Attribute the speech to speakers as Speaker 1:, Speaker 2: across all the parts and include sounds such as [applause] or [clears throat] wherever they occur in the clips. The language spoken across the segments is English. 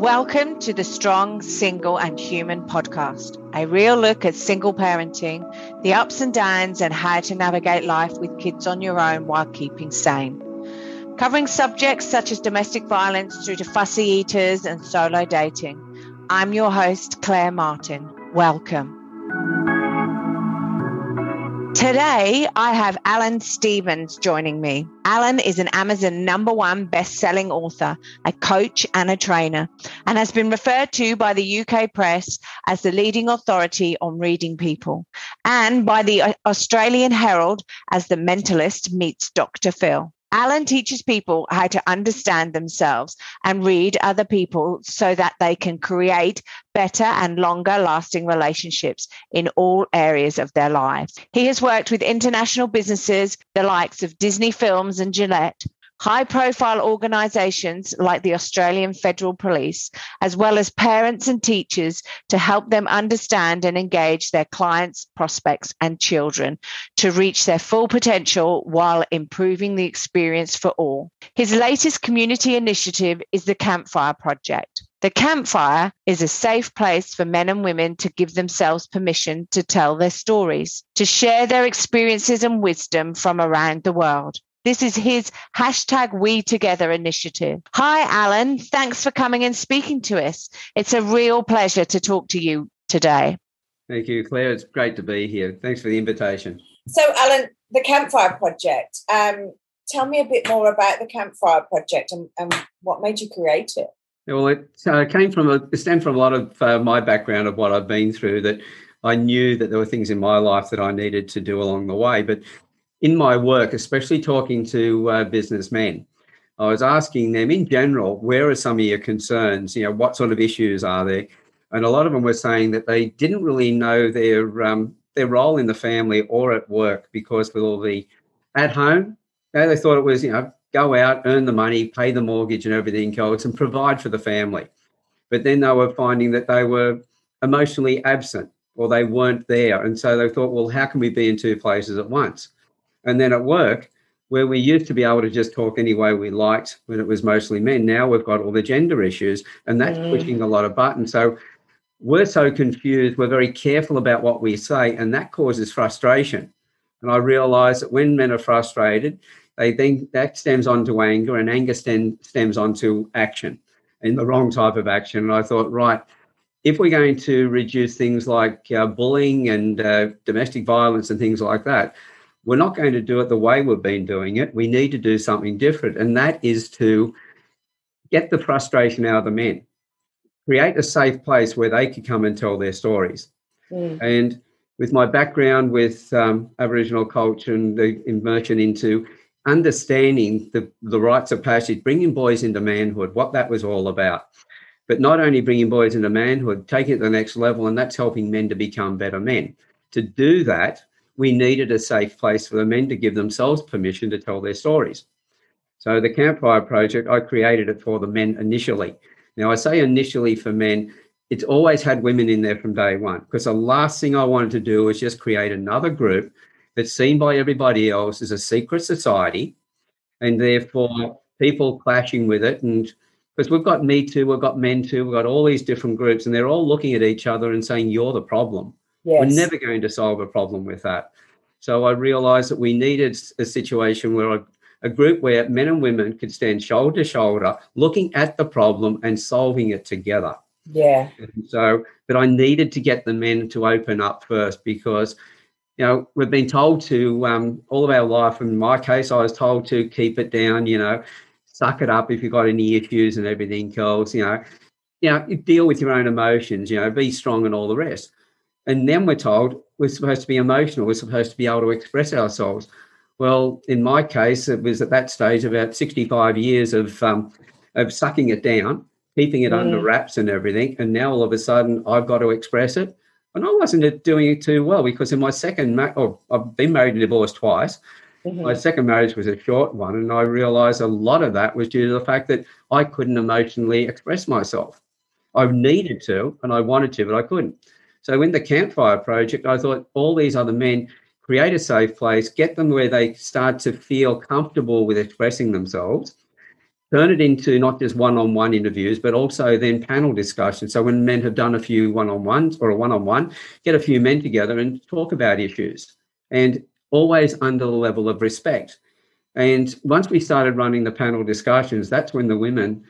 Speaker 1: Welcome to the Strong, Single, and Human podcast, a real look at single parenting, the ups and downs, and how to navigate life with kids on your own while keeping sane. Covering subjects such as domestic violence through to fussy eaters and solo dating. I'm your host, Claire Martin. Welcome. Today, I have Alan Stevens joining me. Alan is an Amazon number one best-selling author, a coach and a trainer, and has been referred to by the UK press as the leading authority on reading people, and by the Australian Herald as the mentalist meets Dr. Phil. Alan teaches people how to understand themselves and read other people so that they can create better and longer lasting relationships in all areas of their lives. He has worked with international businesses, the likes of Disney Films and Gillette, high profile organisations like the Australian Federal Police, as well as parents and teachers to help them understand and engage their clients, prospects, and children to reach their full potential while improving the experience for all. His latest community initiative is the Campfire Project. The campfire is a safe place for men and women to give themselves permission to tell their stories, to share their experiences and wisdom from around the world. This is his hashtag We Together initiative. Hi, Alan. Thanks for coming and speaking to us. It's a real pleasure to talk to you today.
Speaker 2: Thank you, Claire. It's great to be here. Thanks for the invitation.
Speaker 3: So, Alan, the Campfire Project. Um, tell me a bit more about the Campfire Project and, and what made you create it.
Speaker 2: Well, it uh, came from a, it stemmed from a lot of uh, my background of what I've been through. That I knew that there were things in my life that I needed to do along the way, but in my work, especially talking to uh, businessmen, I was asking them in general, where are some of your concerns? You know, what sort of issues are there? And a lot of them were saying that they didn't really know their um, their role in the family or at work because with all the at home, you know, they thought it was you know go out, earn the money, pay the mortgage and everything else, and provide for the family. But then they were finding that they were emotionally absent or they weren't there, and so they thought, well, how can we be in two places at once? And then at work, where we used to be able to just talk any way we liked when it was mostly men, now we've got all the gender issues, and that's mm. pushing a lot of buttons. So we're so confused. We're very careful about what we say, and that causes frustration. And I realize that when men are frustrated, they then that stems onto anger, and anger stem, stems onto action, in the wrong type of action. And I thought, right, if we're going to reduce things like uh, bullying and uh, domestic violence and things like that, we're not going to do it the way we've been doing it. We need to do something different. And that is to get the frustration out of the men, create a safe place where they can come and tell their stories. Mm. And with my background with um, Aboriginal culture and the immersion into understanding the, the rites of passage, bringing boys into manhood, what that was all about. But not only bringing boys into manhood, taking it to the next level, and that's helping men to become better men. To do that, we needed a safe place for the men to give themselves permission to tell their stories. So the Campfire Project, I created it for the men initially. Now I say initially for men, it's always had women in there from day one because the last thing I wanted to do was just create another group that's seen by everybody else as a secret society and therefore people clashing with it and because we've got me too we've got men too we've got all these different groups and they're all looking at each other and saying you're the problem Yes. We're never going to solve a problem with that. So I realized that we needed a situation where a, a group where men and women could stand shoulder to shoulder, looking at the problem and solving it together.
Speaker 3: Yeah.
Speaker 2: And so, but I needed to get the men to open up first because, you know, we've been told to um, all of our life. In my case, I was told to keep it down. You know, suck it up if you've got any issues and everything else. You know, you know, deal with your own emotions. You know, be strong and all the rest. And then we're told we're supposed to be emotional, we're supposed to be able to express ourselves. Well, in my case, it was at that stage about 65 years of, um, of sucking it down, keeping it mm. under wraps and everything. And now all of a sudden, I've got to express it. And I wasn't doing it too well because in my second, ma- oh, I've been married and divorced twice. Mm-hmm. My second marriage was a short one, and I realized a lot of that was due to the fact that I couldn't emotionally express myself. I needed to, and I wanted to, but I couldn't. So in the campfire project, I thought all these other men create a safe place, get them where they start to feel comfortable with expressing themselves, turn it into not just one-on-one interviews, but also then panel discussions. So when men have done a few one-on-ones or a one-on-one, get a few men together and talk about issues, and always under the level of respect. And once we started running the panel discussions, that's when the women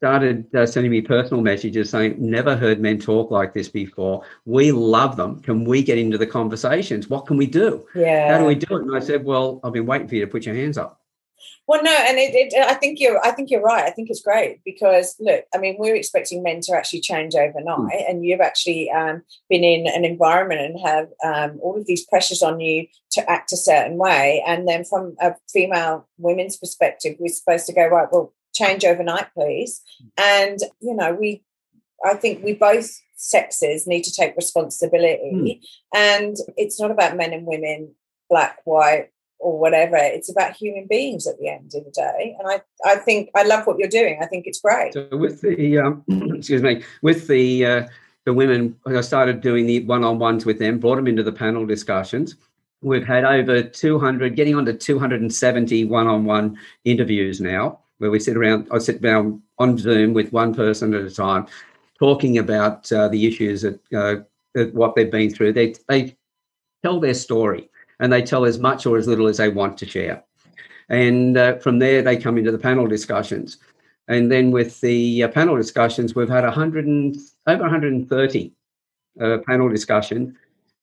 Speaker 2: started uh, sending me personal messages saying, Never heard men talk like this before. We love them. Can we get into the conversations? What can we do?
Speaker 3: Yeah.
Speaker 2: How do we do it? And I said, Well, I've been waiting for you to put your hands up.
Speaker 3: Well, no, and it, it, I think you're. I think you're right. I think it's great because look, I mean, we're expecting men to actually change overnight, mm. and you've actually um, been in an environment and have um, all of these pressures on you to act a certain way, and then from a female women's perspective, we're supposed to go right. Well, change overnight, please, and you know, we. I think we both sexes need to take responsibility, mm. and it's not about men and women, black, white, or whatever. It's about human beings at the end of the day. And I, I think I love what you're doing. I think it's great.
Speaker 2: So with the um, [clears throat] excuse me, with the uh, the women, I started doing the one-on-ones with them, brought them into the panel discussions. We've had over 200, getting on to 270 one-on-one interviews now, where we sit around. I sit down on Zoom with one person at a time, talking about uh, the issues that, uh, that what they've been through. They they tell their story and they tell as much or as little as they want to share. And uh, from there, they come into the panel discussions. And then with the uh, panel discussions, we've had 100 and, over 130 uh, panel discussions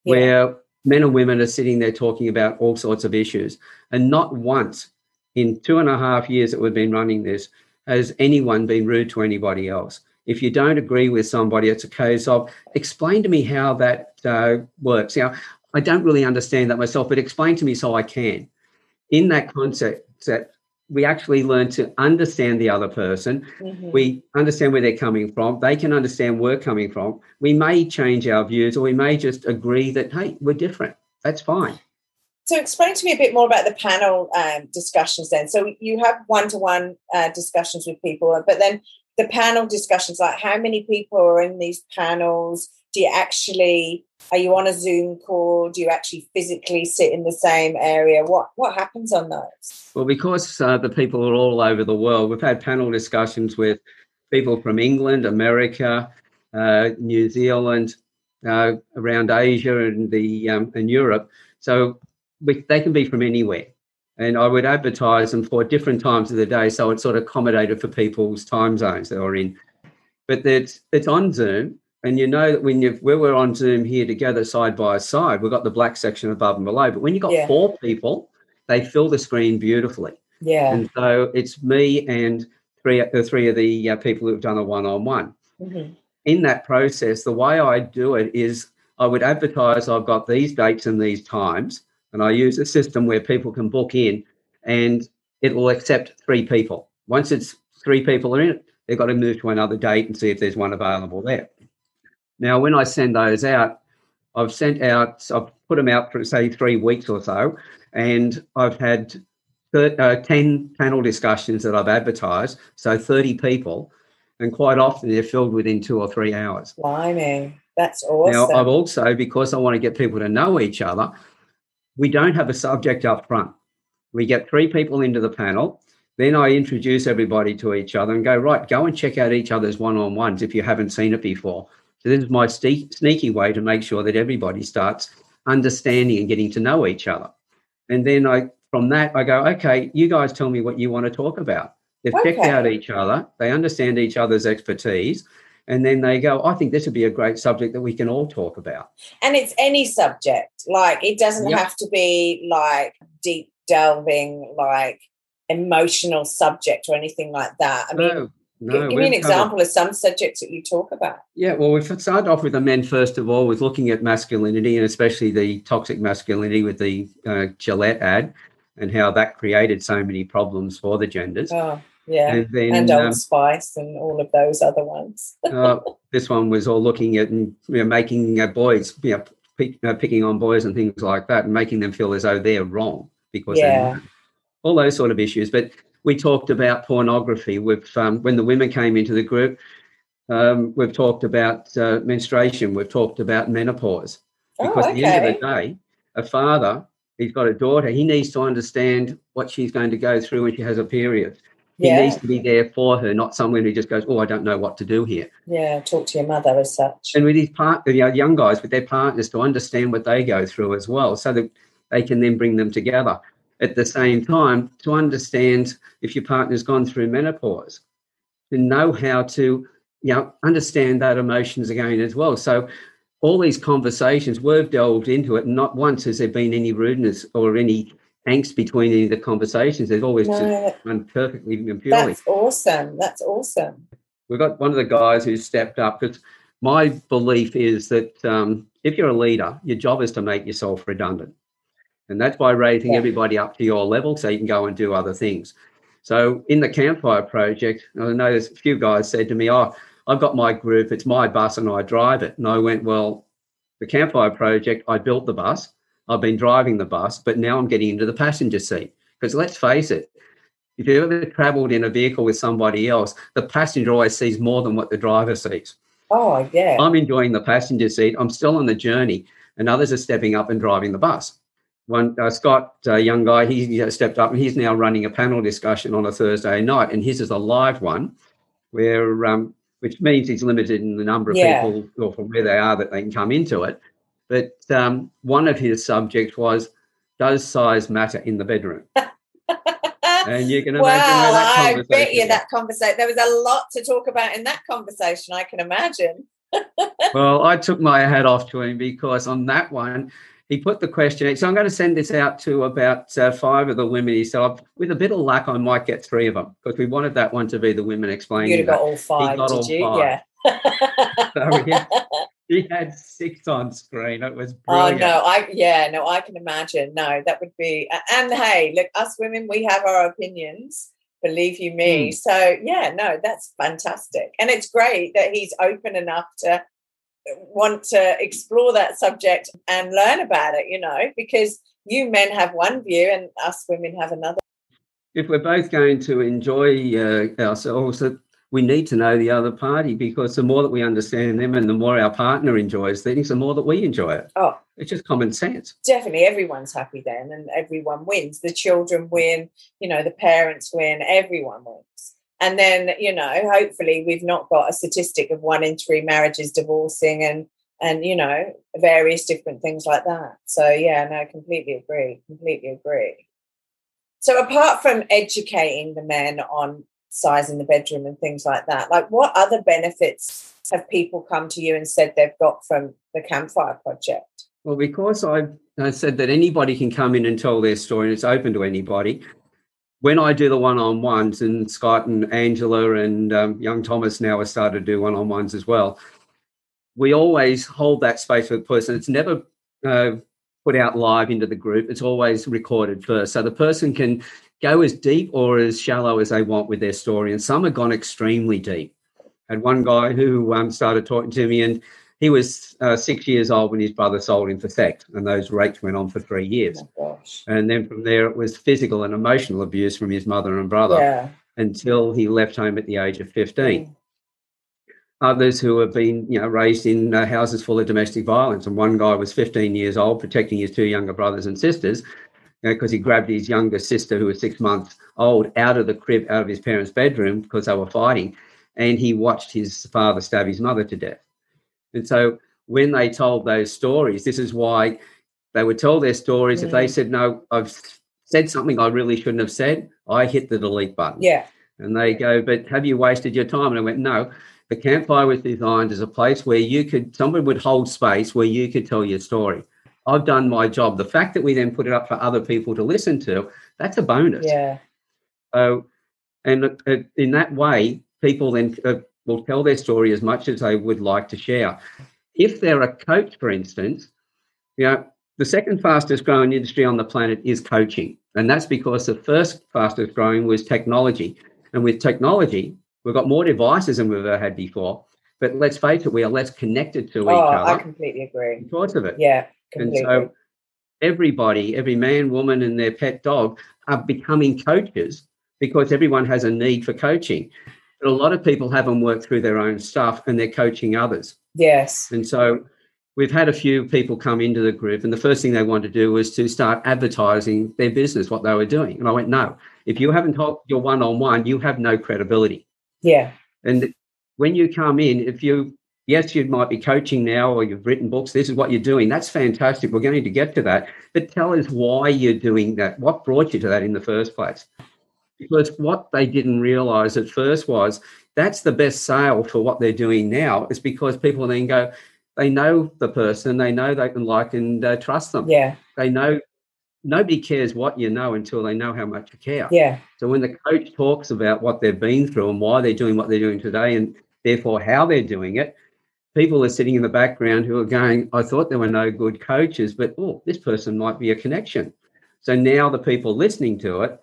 Speaker 2: yeah. where men and women are sitting there talking about all sorts of issues. And not once in two and a half years that we've been running this has anyone been rude to anybody else. If you don't agree with somebody, it's a case of explain to me how that uh, works. Now, I don't really understand that myself, but explain to me so I can. In that concept, that we actually learn to understand the other person. Mm-hmm. We understand where they're coming from. They can understand where we're coming from. We may change our views, or we may just agree that hey, we're different. That's fine.
Speaker 3: So, explain to me a bit more about the panel um, discussions. Then, so you have one-to-one uh, discussions with people, but then the panel discussions, like how many people are in these panels? Do you actually are you on a Zoom call? Do you actually physically sit in the same area? What what happens on those?
Speaker 2: Well, because uh, the people are all over the world, we've had panel discussions with people from England, America, uh, New Zealand, uh, around Asia and the um, and Europe. So we, they can be from anywhere. And I would advertise them for different times of the day, so it's sort of accommodated for people's time zones they're in. But it's it's on Zoom, and you know that when you where we're on Zoom here together side by side, we've got the black section above and below. But when you've got yeah. four people, they fill the screen beautifully.
Speaker 3: Yeah.
Speaker 2: And so it's me and three the three of the uh, people who've done a one on one. In that process, the way I do it is I would advertise I've got these dates and these times, and I use a system where people can book in, and it will accept three people. Once it's three people are in it, they've got to move to another date and see if there's one available there. Now, when I send those out, I've sent out, I've put them out for say three weeks or so, and I've had uh, 10 panel discussions that I've advertised, so 30 people, and quite often they're filled within two or three hours.
Speaker 3: Blimey, that's awesome.
Speaker 2: Now, I've also, because I want to get people to know each other, we don't have a subject up front. We get three people into the panel. Then I introduce everybody to each other and go, right, go and check out each other's one on ones if you haven't seen it before. So this is my sneaky way to make sure that everybody starts understanding and getting to know each other. And then I, from that, I go, okay, you guys tell me what you want to talk about. They've okay. checked out each other, they understand each other's expertise, and then they go, I think this would be a great subject that we can all talk about.
Speaker 3: And it's any subject, like it doesn't yep. have to be like deep delving, like emotional subject or anything like that. I mean, no. No, Give me an example of some subjects that you talk about.
Speaker 2: Yeah, well, we've started off with the men first of all, with looking at masculinity and especially the toxic masculinity with the uh, Gillette ad and how that created so many problems for the genders.
Speaker 3: Oh, yeah. And, then, and Old um, Spice and all of those other ones. [laughs]
Speaker 2: uh, this one was all looking at and you know, making uh, boys, you know, pick, uh, picking on boys and things like that and making them feel as though they're wrong because yeah. all those sort of issues. But we talked about pornography. With um, when the women came into the group, um, we've talked about uh, menstruation. We've talked about menopause.
Speaker 3: Oh,
Speaker 2: because
Speaker 3: okay.
Speaker 2: at the end of the day, a father, he's got a daughter. He needs to understand what she's going to go through when she has a period. He
Speaker 3: Yeah.
Speaker 2: needs to be there for her, not someone who just goes, "Oh, I don't know what to do here."
Speaker 3: Yeah. Talk to your mother as such.
Speaker 2: And with his part, you know, young guys with their partners to understand what they go through as well, so that they can then bring them together. At the same time, to understand if your partner's gone through menopause, to know how to, you know, understand that emotions again as well. So all these conversations, we've delved into it. Not once has there been any rudeness or any angst between any of the conversations. There's always just
Speaker 3: No,
Speaker 2: run perfectly and purely.
Speaker 3: that's awesome. That's awesome.
Speaker 2: We've got one of the guys who stepped up because my belief is that um, if you're a leader, your job is to make yourself redundant. And that's by raising
Speaker 3: Yeah.
Speaker 2: everybody up to your level so you can go and do other things. So in the campfire project, I know there's a few guys said to me, Oh, I've got my group, it's my bus and I drive it. And I went, Well, the campfire project, I built the bus, I've been driving the bus, but now I'm getting into the passenger seat. Because let's face it, if you've ever traveled in a vehicle with somebody else, the passenger always sees more than what the driver sees.
Speaker 3: Oh, I yeah.
Speaker 2: I'm enjoying the passenger seat. I'm still on the journey, and others are stepping up and driving the bus. One uh, Scott, a young guy, he uh, stepped up and he's now running a panel discussion on a Thursday night, and his is a live one, where um, which means he's limited in the number of
Speaker 3: Yeah.
Speaker 2: people or from where they are that they can come into it. But um, one of his subjects was, does size matter in the bedroom? [laughs] And you can imagine that
Speaker 3: I
Speaker 2: conversation
Speaker 3: bet you that conversation. There was a lot to talk about in that conversation. I can imagine. [laughs]
Speaker 2: Well, I took my hat off to him because on that one, he put the question. So I'm going to send this out to about uh, five of the women. He said, with a bit of luck, I might get three of them because we wanted that one to be the women explaining.
Speaker 3: You'd have got all five, did
Speaker 2: all
Speaker 3: you?
Speaker 2: five.
Speaker 3: Yeah.
Speaker 2: So, yeah. [laughs] [laughs] He had six on screen. It was brilliant.
Speaker 3: Oh no, I yeah, no, I can imagine. No, that would be and hey, look, us women, we have our opinions, believe you me. So yeah, no, that's fantastic. And it's great that he's open enough to want to explore that subject and learn about it, you know, because you men have one view and us women have another.
Speaker 2: If we're both going to enjoy uh, ourselves, we need to know the other party because the more that we understand them and the more our partner enjoys things, the more that we enjoy it.
Speaker 3: Oh,
Speaker 2: It's just common sense.
Speaker 3: definitely everyone's happy then and everyone wins. The children win, you know, the parents win, everyone wins. And then, you know, hopefully we've not got a statistic of one in three marriages divorcing and and you know, various different things like that. So yeah, no, completely agree. Completely agree. So apart from educating the men on size in the bedroom and things like that, like what other benefits have people come to you and said they've got from the campfire project?
Speaker 2: Well, because I, I said that anybody can come in and tell their story, and it's open to anybody. When I do the one-on-ones, and Scott and Angela and um, young Thomas now have started to do one-on-ones as well, we always hold that space for the person. It's never uh, put out live into the group. It's always recorded first, so the person can go as deep or as shallow as they want with their story. And some have gone extremely deep. had one guy who um, started talking to me, and he was uh, six years old when his brother sold him for theft, and those rapes went on for three years.
Speaker 3: Oh.
Speaker 2: And then from there, it was physical and emotional abuse from his mother and brother
Speaker 3: Yeah.
Speaker 2: until he left home at the age of 15.
Speaker 3: Mm.
Speaker 2: Others who have been, you know, raised in uh, houses full of domestic violence. And one guy was 15 years old, protecting his two younger brothers and sisters, because he grabbed his younger sister, who was six months old, out of the crib, out of his parents' bedroom because they were fighting, and he watched his father stab his mother to death. And so when they told those stories, this is why they would tell their stories. If they
Speaker 3: Mm.
Speaker 2: said, No, I've said something I really shouldn't have said, I hit the delete button.
Speaker 3: Yeah.
Speaker 2: And they go, But have you wasted your time? And I went, No. The campfire was designed as a place where you could, someone would hold space where you could tell your story. I've done my job. The fact that we then put it up for other people to listen to, that's a bonus.
Speaker 3: Yeah.
Speaker 2: So, and uh, in that way, people then uh, will tell their story as much as they would like to share. If they're a coach, for instance, you know, the second fastest growing industry on the planet is coaching. And that's because the first fastest growing was technology. And with technology, we've got more devices than we've ever had before. But let's face it, we are less connected to
Speaker 3: Oh,
Speaker 2: each other.
Speaker 3: I completely agree.
Speaker 2: because of it.
Speaker 3: Yeah.
Speaker 2: And so everybody, every man, woman, and their pet dog are becoming coaches because everyone has a need for coaching. But a lot of people haven't worked through their own stuff and they're coaching others.
Speaker 3: yes.
Speaker 2: And so we've had a few people come into the group, and the first thing they wanted to do was to start advertising their business, what they were doing. And I went, no, If you haven't taught your one on one, you have no credibility.
Speaker 3: Yeah.
Speaker 2: And when you come in, if you, yes, you might be coaching now or you've written books, this is what you're doing. That's fantastic. We're going to get to that. But tell us why you're doing that. What brought you to that in the first place? Because what they didn't realize at first was that's the best sale for what they're doing now, is because people then go, they know the person, they know they can like and uh, trust them.
Speaker 3: Yeah.
Speaker 2: They know nobody cares what you know until they know how much you care.
Speaker 3: Yeah.
Speaker 2: So when the coach talks about what they've been through and why they're doing what they're doing today and therefore how they're doing it, people are sitting in the background who are going, I thought there were no good coaches, but oh, this person might be a connection. So now the people listening to it,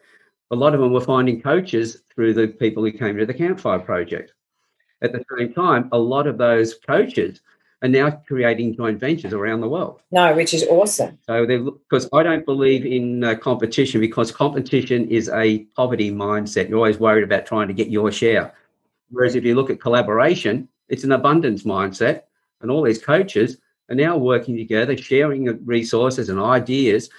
Speaker 2: a lot of them were finding coaches through the people who came to the Campfire Project. At the same time, a lot of those coaches are now creating joint ventures around the world.
Speaker 3: No, which is awesome.
Speaker 2: So they because I don't believe in uh, competition because competition is a poverty mindset. You're always worried about trying to get your share. Whereas if you look at collaboration, it's an abundance mindset, and all these coaches are now working together, sharing resources and ideas.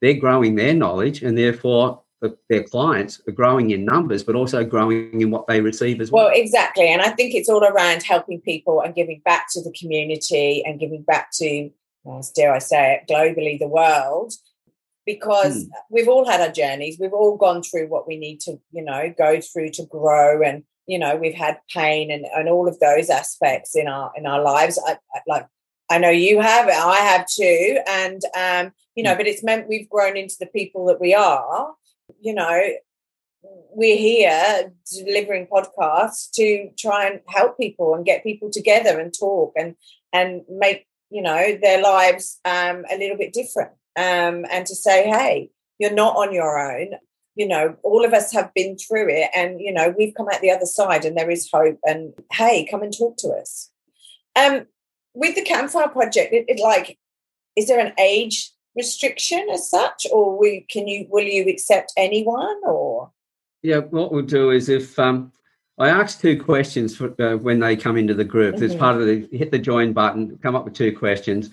Speaker 2: They're growing their knowledge, and therefore their clients are growing in numbers, but also growing in what they receive as well.
Speaker 3: Well, exactly. And I think it's all around helping people and giving back to the community and giving back to, well, dare I say it, globally, the world. Because mm. we've all had our journeys, we've all gone through what we need to, you know, go through to grow, and you know, we've had pain and, and all of those aspects in our in our lives. I, I, like I know you have, I have too, and um, you know, mm. but it's meant we've grown into the people that we are you know, we're here delivering podcasts to try and help people and get people together and talk and and make you know their lives um, a little bit different um, and to say hey you're not on your own you know all of us have been through it and you know we've come out the other side and there is hope and hey come and talk to us um with the campfire project it, it like is there an age restriction as such, or we can you will you accept anyone or?
Speaker 2: Yeah, what we'll do is if um, I ask two questions for, uh, when they come into the group. Mm-hmm. As part of the hit the join button, come up with two questions,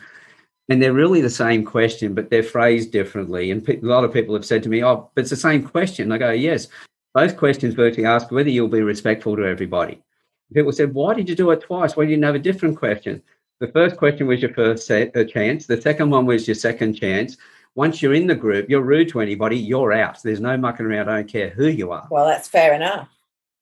Speaker 2: and they're really the same question, but they're phrased differently. And pe- a lot of people have said to me, "Oh, but it's the same question." I go, "Yes." Both questions virtually ask whether you'll be respectful to everybody. People said, "Why did you do it twice? Why didn't you have a different question?" The first question was your first set, uh, chance. The second one was your second chance. Once you're in the group, you're rude to anybody, you're out. There's no mucking around. I don't care who you are.
Speaker 3: Well, that's fair enough.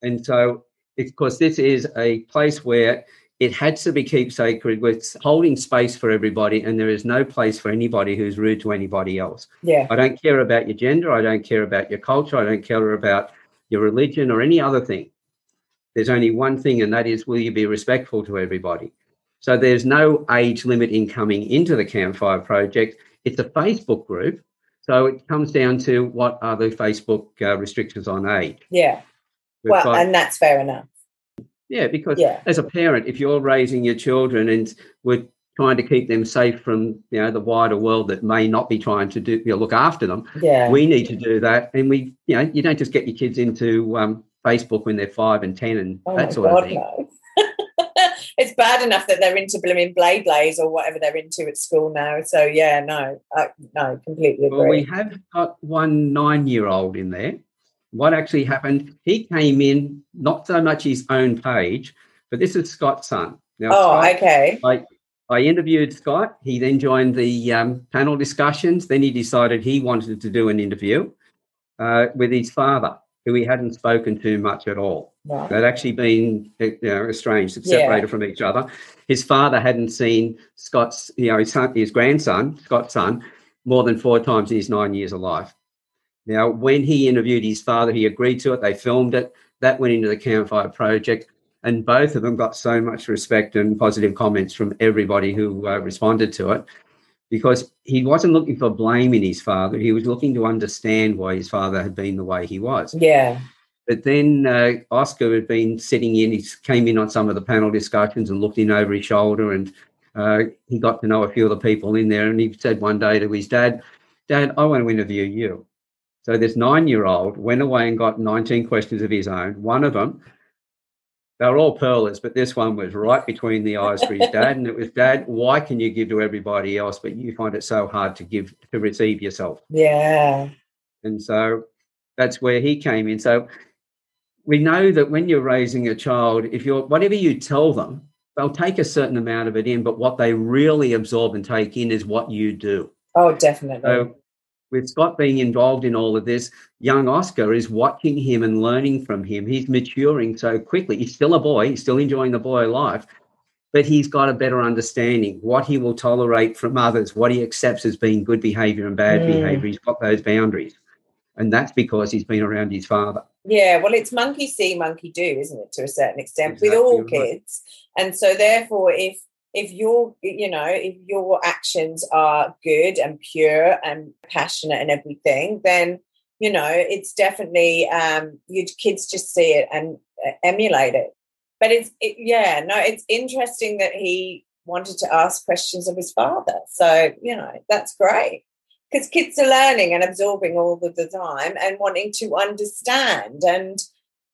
Speaker 2: And so, because this is a place where it had to be kept sacred with holding space for everybody, and there is no place for anybody who's rude to anybody else.
Speaker 3: Yeah.
Speaker 2: I don't care about your gender. I don't care about your culture. I don't care about your religion or any other thing. There's only one thing, and that is will you be respectful to everybody? So there's no age limit in coming into the Campfire Project. It's a Facebook group. So it comes down to what are the Facebook uh, restrictions on age.
Speaker 3: Yeah. We've well, got, and that's fair enough.
Speaker 2: Yeah, because yeah. as a parent, if you're raising your children and we're trying to keep them safe from you know the wider world that may not be trying to do you know, look after them,
Speaker 3: yeah,
Speaker 2: we need to do that. And we, you know, you don't just get your kids into um, Facebook when they're five and ten and oh that sort God, of thing. No [laughs]
Speaker 3: it's bad enough that they're into blooming blade blaze or whatever they're into at school now. So yeah, no, I, no, completely agree.
Speaker 2: Well, we have got one nine-year-old in there. What actually happened? He came in not so much his own page, but this is Scott's son.
Speaker 3: Now, oh, Scott, okay.
Speaker 2: I, I interviewed Scott. He then joined the um, panel discussions. Then he decided he wanted to do an interview uh, with his father who he hadn't spoken to much at all. Wow. They'd actually been you know, estranged, separated yeah. from each other. His father hadn't seen Scott's, you know, his, son, his grandson, Scott's son, more than four times in his nine years of life. Now, when he interviewed his father, he agreed to it. They filmed it. That went into the Campfire Project. And both of them got so much respect and positive comments from everybody who uh, responded to it because he wasn't looking for blame in his father. He was looking to understand why his father had been the way he was.
Speaker 3: Yeah.
Speaker 2: But then uh, Oscar had been sitting in, he came in on some of the panel discussions and looked in over his shoulder and uh, he got to know a few of the people in there. And he said one day to his dad, Dad, I want to interview you. So this nine year old went away and got 19 questions of his own. One of them they were all pearlers, but this one was right between the eyes for his [laughs] dad. And it was, Dad, why can you give to everybody else, but you find it so hard to give, to receive yourself?
Speaker 3: Yeah.
Speaker 2: And so that's where he came in. So we know that when you're raising a child, if you're whatever you tell them, they'll take a certain amount of it in, but what they really absorb and take in is what you do.
Speaker 3: Oh, definitely.
Speaker 2: So with Scott being involved in all of this, young Oscar is watching him and learning from him. He's maturing so quickly. He's still a boy, he's still enjoying the boy life, but he's got a better understanding what he will tolerate from others, what he accepts as being good behavior and bad mm. behavior. He's got those boundaries. And that's because he's been around his father.
Speaker 3: Yeah, well, it's monkey see, monkey do, isn't it, to a certain extent, exactly with all kids. And so, therefore, if if your you know if your actions are good and pure and passionate and everything then you know it's definitely um your kids just see it and uh, emulate it. But it's it, yeah no it's interesting that he wanted to ask questions of his father. So you know that's great. Because kids are learning and absorbing all of the time and wanting to understand. And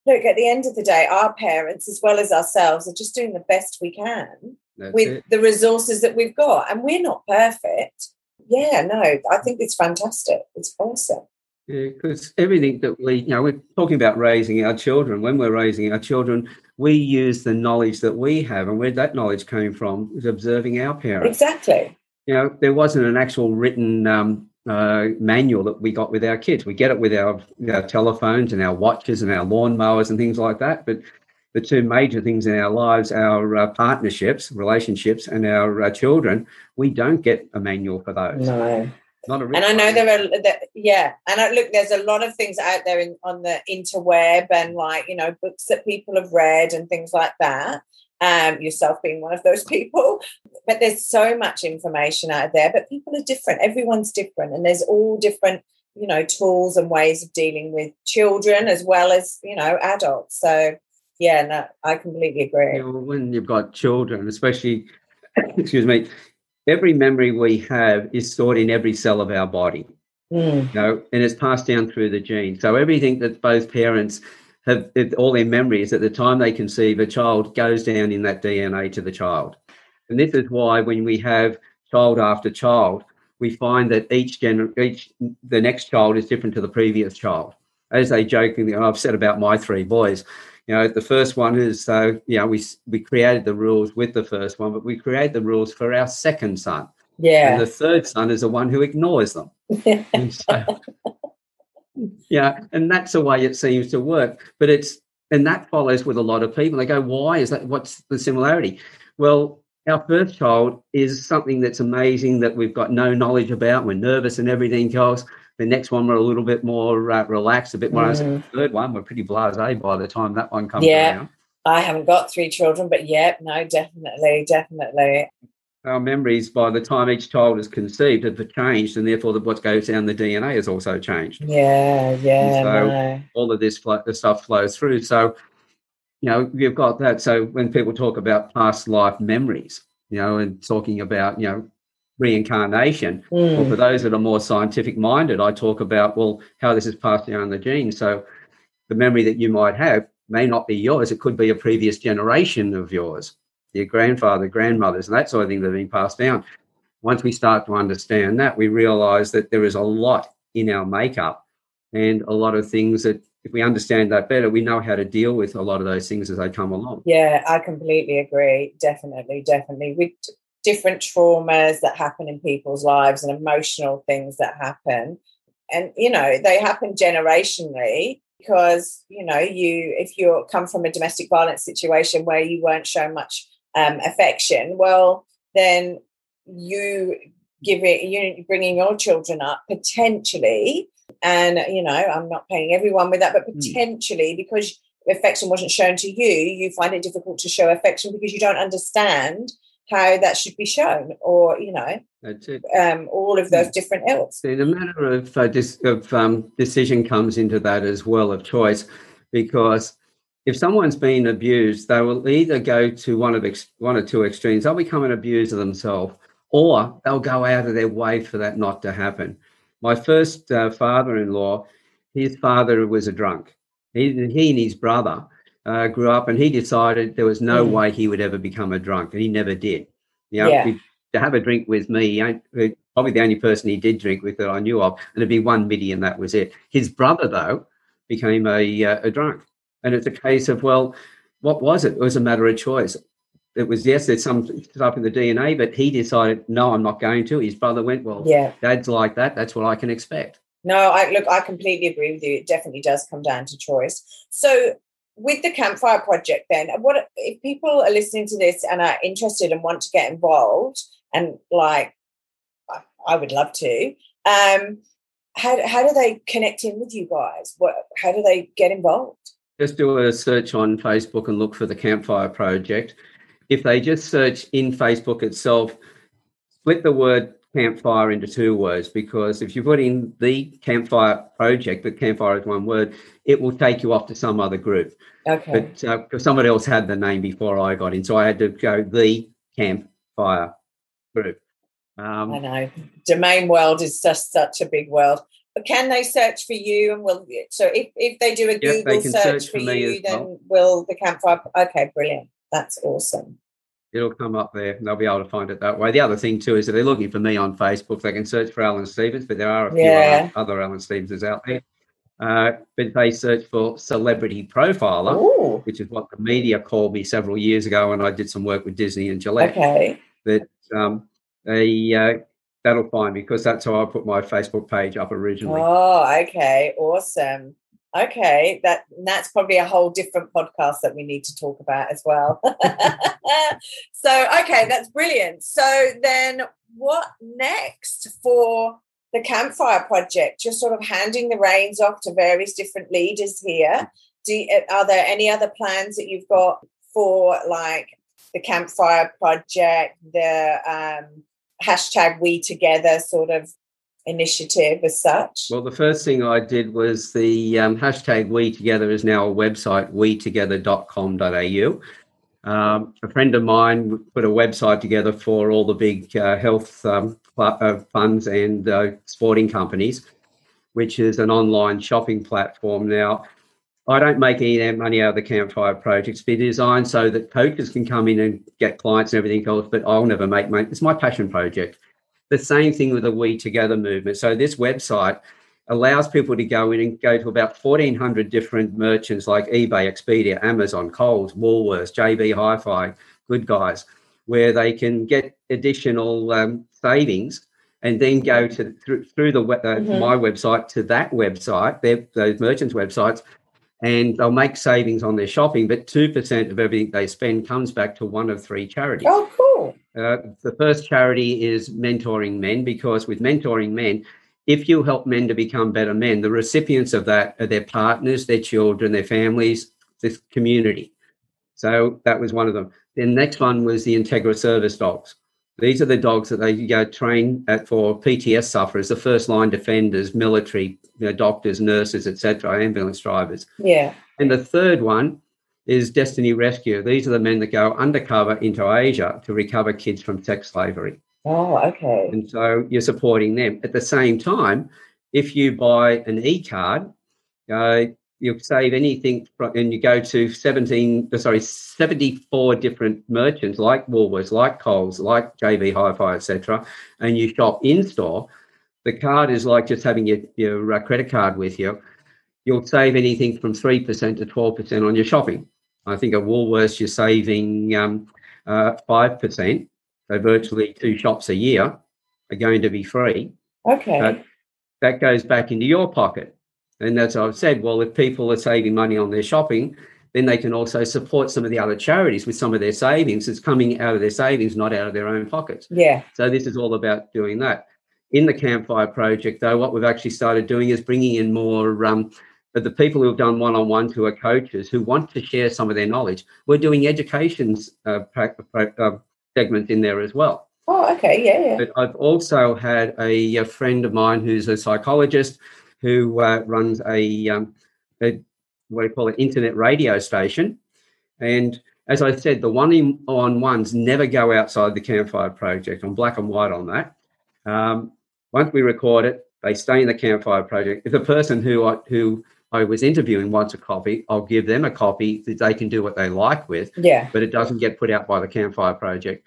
Speaker 3: look at the end of the day our parents as well as ourselves are just doing the best we can that's with it. the resources that we've got. And we're not perfect. Yeah, no, I think it's fantastic. It's awesome.
Speaker 2: Yeah, because everything that we, you know, we're talking about raising our children. When we're raising our children, we use the knowledge that we have, and where that knowledge came from is observing our parents.
Speaker 3: Exactly.
Speaker 2: You know, there wasn't an actual written um, uh, manual that we got with our kids. We get it with our, our telephones and our watches and our lawnmowers and things like that. But the two major things in our lives, our uh, partnerships, relationships, and our uh, children, we don't get a manual for those.
Speaker 3: No. Not a and I know there are, that, yeah. And I, look, there's a lot of things out there in, on the interweb and like, you know, books that people have read and things like that. Um, yourself being one of those [laughs] people. But there's so much information out there, but people are different. Everyone's different. And there's all different, you know, tools and ways of dealing with children as well as, you know, adults. So, yeah, no, I completely agree.
Speaker 2: You know, when you've got children, especially, [coughs] excuse me, every memory we have is stored in every cell of our body. Mm. You know, and it's passed down through the genes. So everything that both parents have, all their memories at the time they conceive a child goes down in that DNA to the child. And this is why when we have child after child, we find that each gener- each the next child is different to the previous child. As they jokingly, I've said about my three boys, you know, the first one is, uh, you know, we we created the rules with the first one, but we create the rules for our second son.
Speaker 3: Yeah.
Speaker 2: And the third son is the one who ignores them. [laughs] and so, yeah, and that's the way it seems to work. But it's and that follows with a lot of people. They go, "Why is that? What's the similarity?" Well, our first child is something that's amazing that we've got no knowledge about. We're nervous and everything else. The next one we're a little bit more uh, relaxed, a bit more. Mm. third one we're pretty blasé by the time that one comes
Speaker 3: yeah.
Speaker 2: around.
Speaker 3: I haven't got three children, but yeah, no, definitely, definitely.
Speaker 2: Our memories by the time each child is conceived have changed, and therefore the, what goes down the DNA has also changed.
Speaker 3: Yeah, yeah. And so
Speaker 2: no. all of this the stuff flows through. So you know you've got that. So when people talk about past life memories, you know, and talking about you know reincarnation. Mm. Well, for those that are more scientific minded, I talk about, well, how this is passed down the genes. So the memory that you might have may not be yours. It could be a previous generation of yours, your grandfather, grandmothers, and that sort of thing that have been passed down. Once we start to understand that, we realize that there is a lot in our makeup and a lot of things that if we understand that better, we know how to deal with a lot of those things as they come along.
Speaker 3: Yeah, I completely agree. Definitely, definitely. We different traumas that happen in people's lives and emotional things that happen. And, you know, they happen generationally because, you know, you, if you come from a domestic violence situation where you weren't shown much um, affection, well, then you give it, you bringing your children up potentially. And, you know, I'm not paying everyone with that, but hmm. potentially mm. because affection wasn't shown to you, you find it difficult to show affection because you don't understand how that should be shown, or you know, um, all of those different else.
Speaker 2: See, the matter of uh, dis- of um, decision comes into that as well of choice, because if someone's been abused, they will either go to one of ex- one or two extremes. They'll become an abuser themselves, or they'll go out of their way for that not to happen. My first uh, father-in-law, his father was a drunk. He, he and his brother uh, grew up and he decided there was no mm. way he would ever become a drunk, and he never did. You know, yeah. to have a drink with me, probably the only person he did drink with that I knew of, and it'd be one middy, and that was it. His brother, though, became a, uh, a drunk. And it's a case of, well, what was it? It was a matter of choice. It was, yes, there's some stuff in the DNA, but he decided, no, I'm not going to. His brother went, well,
Speaker 3: Yeah.
Speaker 2: dad's like that. That's what I can expect.
Speaker 3: No, I look, I completely agree with you. It definitely does come down to choice. So, with the campfire project, then, what if people are listening to this and are interested and want to get involved? And like, I- would love to. Um, how how do they connect in with you guys? What how do they get involved?
Speaker 2: Just do a search on Facebook and look for the Campfire Project. If they just search in Facebook itself, split the word campfire into two words because if you put in the Campfire Project, but campfire is one word, it will take you off to some other group.
Speaker 3: Okay.
Speaker 2: But because somebody else had the name before I got in, so I had to go the Campfire Group.
Speaker 3: I
Speaker 2: Um,
Speaker 3: know domain world is just such a big world. But can they search for you and will so if, if they do a
Speaker 2: Yep,
Speaker 3: Google search,
Speaker 2: search
Speaker 3: for
Speaker 2: for
Speaker 3: you,
Speaker 2: as
Speaker 3: then
Speaker 2: well.
Speaker 3: will the campfire okay, brilliant. That's awesome.
Speaker 2: It'll come up there and they'll be able to find it that way. The other thing too is if they're looking for me on Facebook, they can search for Alan Stevens, but there are a few
Speaker 3: Yeah.
Speaker 2: other, other Alan Stevens out there. Uh, but they search for celebrity profiler,
Speaker 3: Ooh,
Speaker 2: which is what the media called me several years ago when I did some work with Disney and Gillette.
Speaker 3: okay.
Speaker 2: That um, they uh, that'll find me because that's how I put my Facebook page up originally.
Speaker 3: Oh, okay, awesome. Okay, that that's probably a whole different podcast that we need to talk about as well. [laughs] so, okay, that's brilliant. So then, what next for the Campfire Project? You're sort of handing the reins off to various different leaders here. Do are there any other plans that you've got for like the Campfire Project, the um, hashtag We Together sort of initiative as such?
Speaker 2: Well, the first thing I did was the um, hashtag We Together is now a website, wetogether.com.au. Um, a friend of mine put a website together for all the big uh, health um, uh, funds and uh, sporting companies, which is an online shopping platform. Now, I don't make any money out of the Campfire projects. It's designed so that coaches can come in and get clients and everything else, but I'll never make money. It's my passion project. The same thing with the We Together movement. So this website allows people to go in and go to about 1,400 different merchants like eBay, Expedia, Amazon, Coles, Woolworths, JB Hi-Fi, Good Guys, where they can get additional um, savings and then go to through, through the uh,
Speaker 3: Mhm.
Speaker 2: my website to that website, their, those merchants' websites, and they'll make savings on their shopping. But two percent of everything they spend comes back to one of three charities.
Speaker 3: Oh, cool.
Speaker 2: Uh, the first charity is mentoring men because with mentoring men, if you help men to become better men, the recipients of that are their partners, their children, their families, this community. So that was one of them. The next one was the Integra service dogs. These are the dogs that they go train at for PTS sufferers, the first line defenders, military, you know, doctors, nurses, etc., ambulance drivers.
Speaker 3: Yeah.
Speaker 2: And the third one is Destiny Rescue. These are the men that go undercover into Asia to recover kids from sex slavery.
Speaker 3: Oh, okay.
Speaker 2: And so you're supporting them. At the same time, if you buy an e card, uh, you'll save anything from, and you go to 17, uh, sorry, 74 different merchants like Woolworths, like Coles, like JB Hi Fi, etc., and you shop in store. The card is like just having your, your uh, credit card with you. You'll save anything from 3% to 12% on your shopping. I think at Woolworths, you're saving um, uh, 5%. So virtually two shops a year are going to be free.
Speaker 3: Okay.
Speaker 2: That goes back into your pocket. And that's what I've said. Well, if people are saving money on their shopping, then they can also support some of the other charities with some of their savings. It's coming out of their savings, not out of their own pockets.
Speaker 3: yeah.
Speaker 2: So this is all about doing that. In the Campfire Project, though, what we've actually started doing is bringing in more um, of the people who have done one-on-one who are coaches who want to share some of their knowledge. We're doing educations uh, uh, segments in there as well.
Speaker 3: Oh, okay. Yeah, yeah.
Speaker 2: But I've also had a, a friend of mine who's a psychologist who uh, runs a, um, a what do you call it internet radio station, and as I said, the one on ones never go outside the Campfire Project. I'm black and white on that. Um, once we record it, they stay in the Campfire Project. If the person who I, who I was interviewing wants a copy, I'll give them a copy that they can do what they like with
Speaker 3: Yeah.
Speaker 2: but it doesn't get put out by the Campfire Project.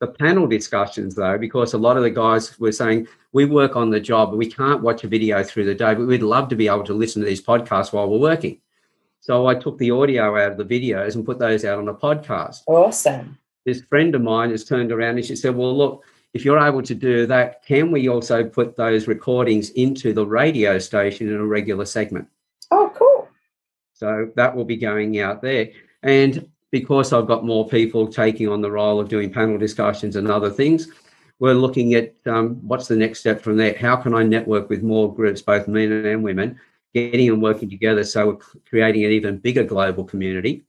Speaker 2: The panel discussions, though, because a lot of the guys were saying, we work on the job, we can't watch a video through the day, but we'd love to be able to listen to these podcasts while we're working. So I took the audio out of the videos and put those out on a podcast.
Speaker 3: Awesome.
Speaker 2: This friend of mine has turned around and she said, Well, look, if you're able to do that, can we also put those recordings into the radio station in a regular segment?
Speaker 3: Oh, cool.
Speaker 2: So that will be going out there. And because I've got more people taking on the role of doing panel discussions and other things, we're looking at um, what's the next step from there. How can I network with more groups, both men and women, getting and working together so we're creating an even bigger global community?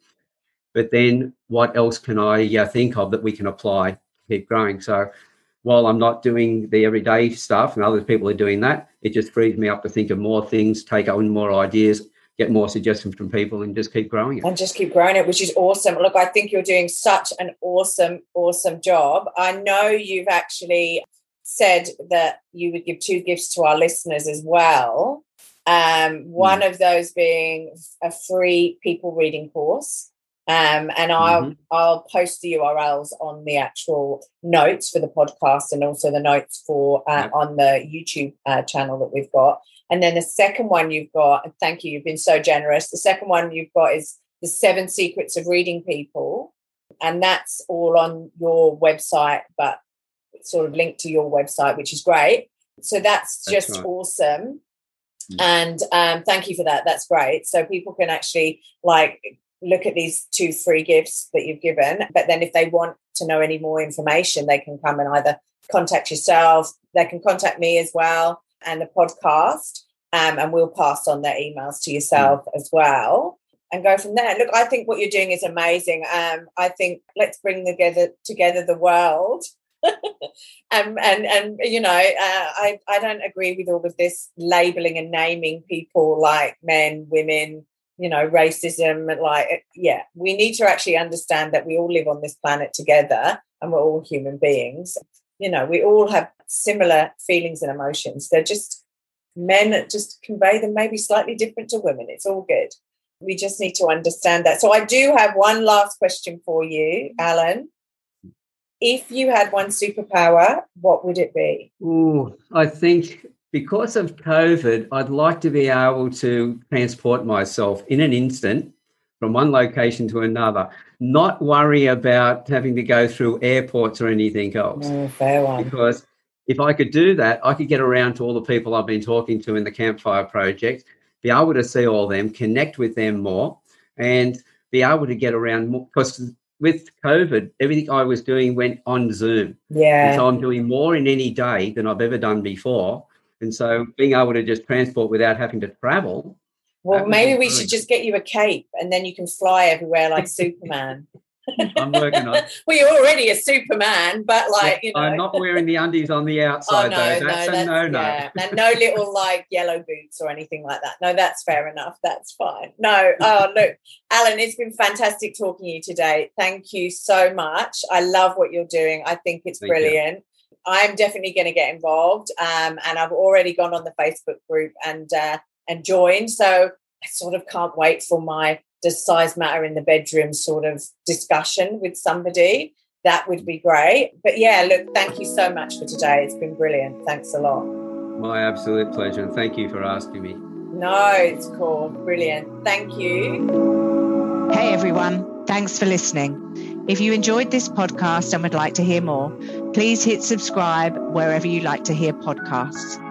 Speaker 2: But then what else can I uh, think of that we can apply, keep growing? So while I'm not doing the everyday stuff and other people are doing that, it just frees me up to think of more things, take on more ideas, get more suggestions from people and just keep growing it.
Speaker 3: And just keep growing it, which is awesome. Look, I think you're doing such an awesome, awesome job. I know you've actually said that you would give two gifts to our listeners as well. Um, one mm. of those being a free people reading course. Um, and I'll mm-hmm. I'll post the URLs on the actual notes for the podcast and also the notes for uh, yep. on the YouTube uh, channel that we've got. And then the second one you've got, and thank you, you've been so generous. The second one you've got is the seven secrets of reading people. And that's all on your website, but sort of linked to your website, which is great. So that's, that's just right. awesome. Mm. And um, thank you for that. That's great. So people can actually like look at these two free gifts that you've given. But then if they want to know any more information, they can come and either contact yourself, they can contact me as well and the podcast. Um, and we'll pass on their emails to yourself mm. as well and go from there. Look, I think what you're doing is amazing. Um, I think let's bring together together the world. [laughs] um, and and you know, uh, I I don't agree with all of this labeling and naming people like men, women, you know, racism. Like, yeah, we need to actually understand that we all live on this planet together, and we're all human beings. You know, we all have similar feelings and emotions. They're just men just convey them maybe slightly different to women. It's all good. We just need to understand that. So I do have one last question for you, Alan. If you had one superpower, what would it be?
Speaker 2: Oh, I think because of COVID, I'd like to be able to transport myself in an instant from one location to another, not worry about having to go through airports or anything else.
Speaker 3: Oh, fair one.
Speaker 2: Because if I could do that, I could get around to all the people I've been talking to in the Campfire Project, be able to see all them, connect with them more, and be able to get around more. Because with COVID, everything I was doing went on Zoom.
Speaker 3: Yeah.
Speaker 2: And so I'm doing more in any day than I've ever done before. And so being able to just transport without having to travel.
Speaker 3: Well, maybe we should just get you a cape and then you can fly everywhere like Superman. [laughs] [laughs]
Speaker 2: I'm working on.
Speaker 3: well, you're already a Superman, but like you know,
Speaker 2: I'm not wearing the undies on the outside oh, no, though. That's no, a no, no. Yeah.
Speaker 3: and no [laughs] little like yellow boots or anything like that. No, that's fair enough. That's fine. No, [laughs] oh look, Alan, it's been fantastic talking to you today. Thank you so much. I love what you're doing. I think it's Thank brilliant. You. I'm definitely going to get involved, um, and I've already gone on the Facebook group and uh, and joined. So I sort of can't wait for my does size matter in the bedroom sort of discussion with somebody, that would be great. But yeah, look, thank you so much for today. It's been brilliant. Thanks a lot.
Speaker 2: My absolute pleasure. And thank you for asking me.
Speaker 3: No, it's cool. Brilliant. Thank you.
Speaker 1: Hey, everyone. Thanks for listening. If you enjoyed this podcast and would like to hear more, please hit subscribe wherever you like to hear podcasts.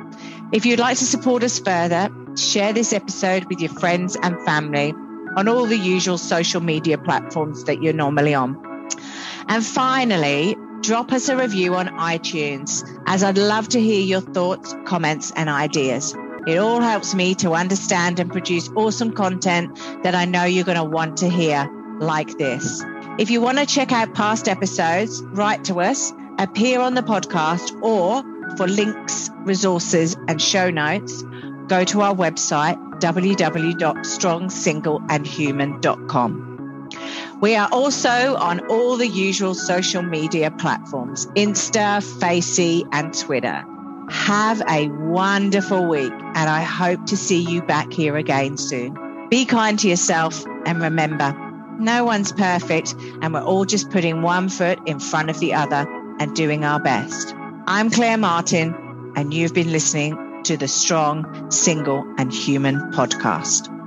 Speaker 1: If you'd like to support us further, share this episode with your friends and family on all the usual social media platforms that you're normally on. And finally, drop us a review on iTunes, as I'd love to hear your thoughts, comments, and ideas. It all helps me to understand and produce awesome content that I know you're going to want to hear, like this. If you want to check out past episodes, write to us, appear on the podcast, or for links, resources, and show notes, go to our website www.strongsingleandhuman.com. We are also on all the usual social media platforms Insta, Facey, and Twitter. Have a wonderful week, and I hope to see you back here again soon. Be kind to yourself, and remember, no one's perfect, and we're all just putting one foot in front of the other and doing our best. I'm Claire Martin, and you've been listening to the Strong, Single, and Human podcast.